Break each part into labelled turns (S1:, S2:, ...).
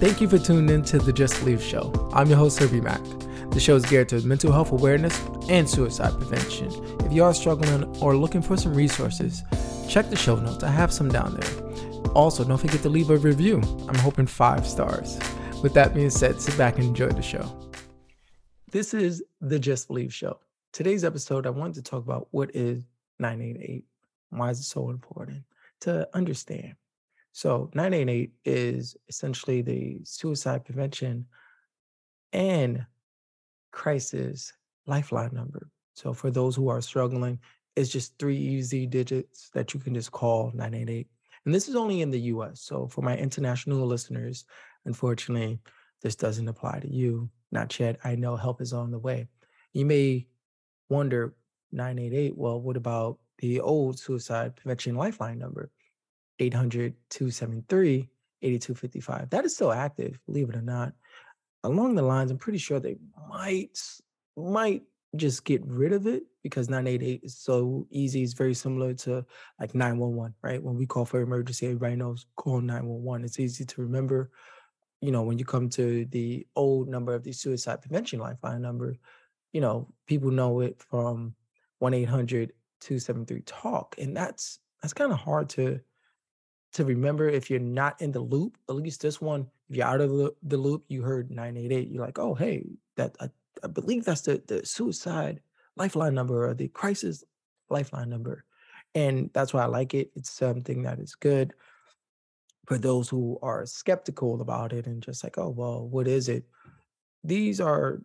S1: Thank you for tuning in to the Just Believe Show. I'm your host, Herbie Mack. The show is geared to mental health awareness and suicide prevention. If you are struggling or looking for some resources, check the show notes. I have some down there. Also, don't forget to leave a review. I'm hoping five stars. With that being said, sit back and enjoy the show. This is the Just Believe Show. Today's episode, I wanted to talk about what is 988. Why is it so important to understand? So 988 is essentially the suicide prevention and crisis lifeline number. So for those who are struggling, it's just three easy digits that you can just call 988. And this is only in the US. So for my international listeners, unfortunately, this doesn't apply to you. Not yet. I know help is on the way. You may wonder 988, well, what about the old suicide prevention lifeline number? 800 273 8255. That is still active, believe it or not. Along the lines, I'm pretty sure they might might just get rid of it because 988 is so easy. It's very similar to like 911, right? When we call for emergency, everybody knows call 911. It's easy to remember. You know, when you come to the old number of the suicide prevention lifeline number, you know, people know it from 1 800 273 talk. And that's that's kind of hard to to remember if you're not in the loop. At least this one, if you're out of the, the loop, you heard 988. You're like, oh, hey, that I, I believe that's the, the suicide lifeline number or the crisis lifeline number. And that's why I like it. It's something that is good for those who are skeptical about it and just like, oh, well, what is it? These are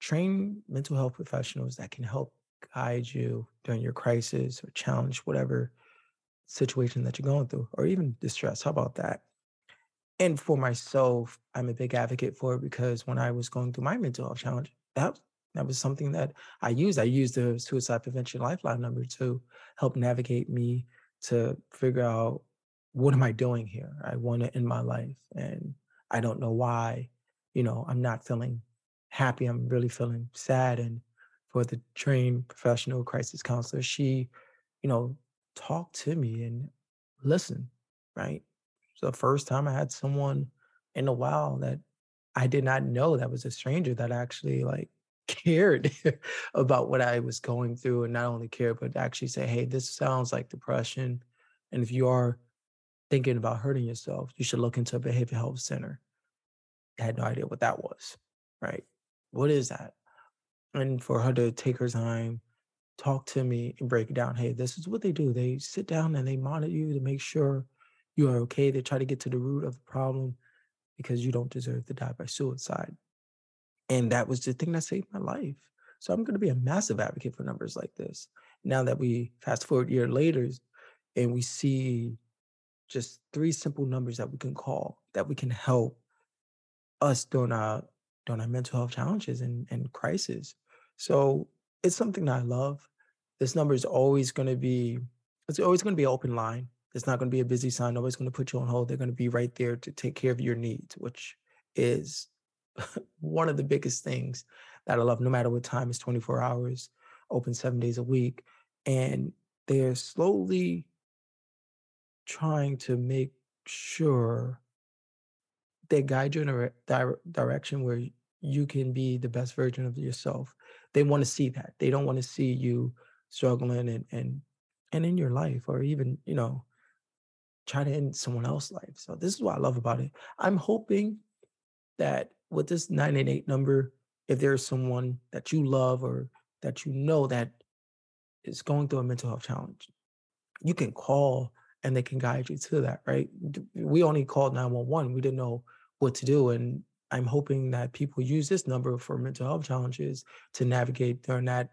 S1: trained mental health professionals that can help guide you during your crisis or challenge, whatever situation that you're going through or even distress. How about that? And for myself, I'm a big advocate for it because when I was going through my mental health challenge, that that was something that I used. I used the suicide prevention lifeline number to help navigate me to figure out what am I doing here? I want to end my life and I don't know why, you know, I'm not feeling happy. I'm really feeling sad. And for the trained professional crisis counselor, she, you know, talk to me and listen, right? So the first time I had someone in a while that I did not know that was a stranger that actually like cared about what I was going through and not only cared, but actually say, hey, this sounds like depression. And if you are thinking about hurting yourself, you should look into a behavioral health center. I had no idea what that was, right? What is that? And for her to take her time talk to me and break it down. Hey, this is what they do. They sit down and they monitor you to make sure you are okay. They try to get to the root of the problem because you don't deserve to die by suicide. And that was the thing that saved my life. So I'm going to be a massive advocate for numbers like this. Now that we fast forward a year later and we see just three simple numbers that we can call that we can help us during our during our mental health challenges and, and crisis. So it's something that I love. This number is always going to be, it's always going to be an open line. It's not going to be a busy sign. Nobody's going to put you on hold. They're going to be right there to take care of your needs, which is one of the biggest things that I love. No matter what time, it's 24 hours, open seven days a week. And they're slowly trying to make sure they guide you in a dire- direction where you can be the best version of yourself they want to see that. They don't want to see you struggling and and and in your life or even, you know, try to end someone else's life. So this is what I love about it. I'm hoping that with this 988 number, if there's someone that you love or that you know that is going through a mental health challenge, you can call and they can guide you to that, right? We only called 911. We didn't know what to do. And I'm hoping that people use this number for mental health challenges to navigate during that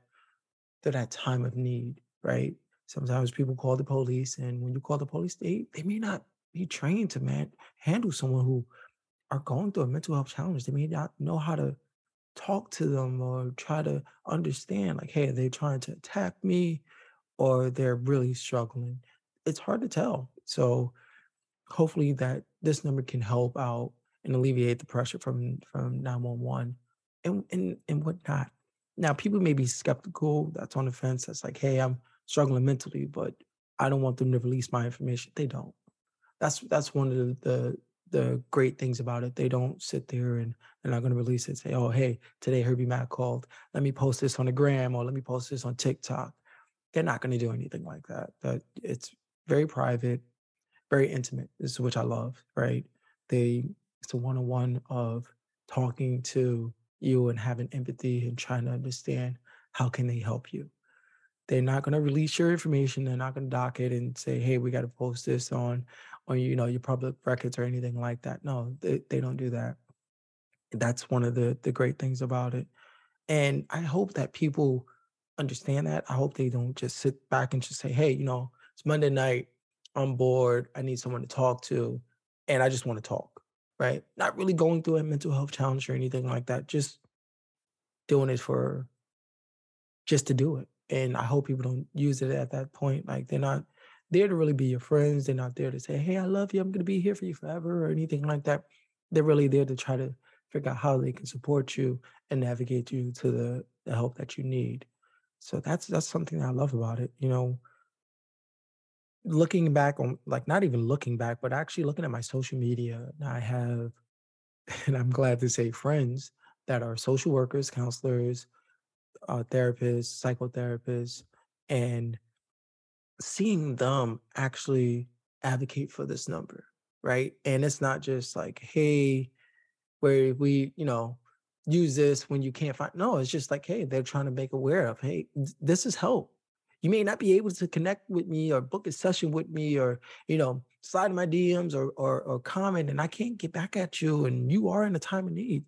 S1: during that time of need, right? Sometimes people call the police, and when you call the police, they they may not be trained to man handle someone who are going through a mental health challenge. They may not know how to talk to them or try to understand, like, hey, they're they trying to attack me or they're really struggling? It's hard to tell. So hopefully that this number can help out and alleviate the pressure from from 911 and and and whatnot. Now, people may be skeptical. That's on the fence. That's like, hey, I'm struggling mentally, but I don't want them to release my information. They don't. That's that's one of the the, the great things about it. They don't sit there and they're not going to release it. Say, oh, hey, today Herbie Mack called. Let me post this on the gram or let me post this on TikTok. They're not going to do anything like that. But it's very private, very intimate. This is which I love. Right? They it's a one on one of talking to you and having empathy and trying to understand how can they help you. They're not going to release your information. They're not going to dock it and say, "Hey, we got to post this on or you know your public records or anything like that. No, they, they don't do that. That's one of the the great things about it. And I hope that people understand that. I hope they don't just sit back and just say, hey, you know, it's Monday night. I'm bored. I need someone to talk to. And I just want to talk, right? Not really going through a mental health challenge or anything like that. Just doing it for just to do it. And I hope people don't use it at that point. Like they're not there to really be your friends. They're not there to say, hey, I love you. I'm going to be here for you forever or anything like that. They're really there to try to figure out how they can support you and navigate you to the, the help that you need. So that's that's something I love about it. You know, looking back on like not even looking back, but actually looking at my social media, I have, and I'm glad to say friends that are social workers, counselors, uh, therapists, psychotherapists, and seeing them actually advocate for this number, right? And it's not just like, hey, where we, you know, use this when you can't find. No, it's just like, hey, they're trying to make aware of, hey, this is help. You may not be able to connect with me or book a session with me or, you know, slide my DMs or, or, or comment and I can't get back at you and you are in a time of need.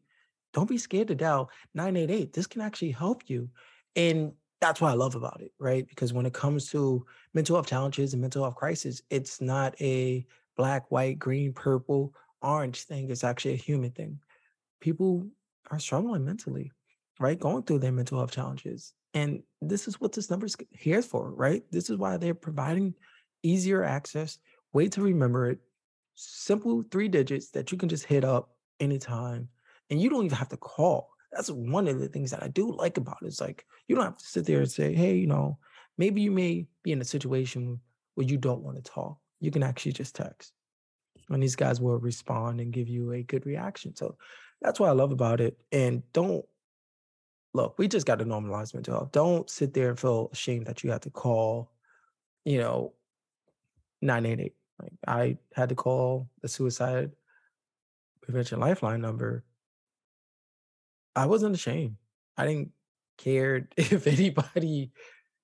S1: Don't be scared to dial 988. This can actually help you. And that's what I love about it, right? Because when it comes to mental health challenges and mental health crisis, it's not a black, white, green, purple, orange thing. It's actually a human thing. People are struggling mentally, right? Going through their mental health challenges. And this is what this number is here for, right? This is why they're providing easier access, way to remember it, simple three digits that you can just hit up anytime. And you don't even have to call that's one of the things that I do like about it. It's like you don't have to sit there and say, hey, you know, maybe you may be in a situation where you don't want to talk. You can actually just text. And these guys will respond and give you a good reaction. So that's what I love about it. And don't look, we just got to normalize mental health. Don't sit there and feel ashamed that you have to call, you know, 988. Like I had to call the suicide prevention lifeline number I wasn't ashamed. I didn't care if anybody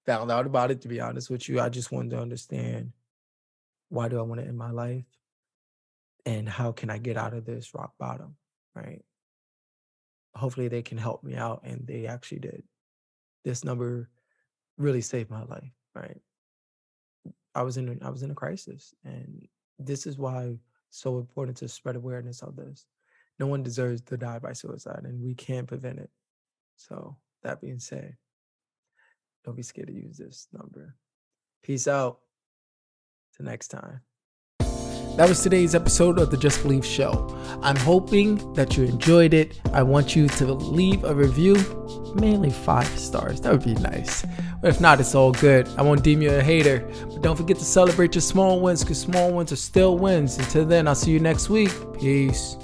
S1: found out about it, to be honest with you. I just wanted to understand why do I want to end my life? And how can I get out of this rock bottom? Right. Hopefully they can help me out. And they actually did. This number really saved my life. Right. I was in a, I was in a crisis. And this is why it's so important to spread awareness of this no one deserves to die by suicide and we can't prevent it. So, that being said, don't be scared to use this number. Peace out. Till next time. That was today's episode of the Just Believe Show. I'm hoping that you enjoyed it. I want you to leave a review, mainly five stars. That would be nice. But if not, it's all good. I won't deem you a hater. But don't forget to celebrate your small wins because small wins are still wins. Until then, I'll see you next week. Peace.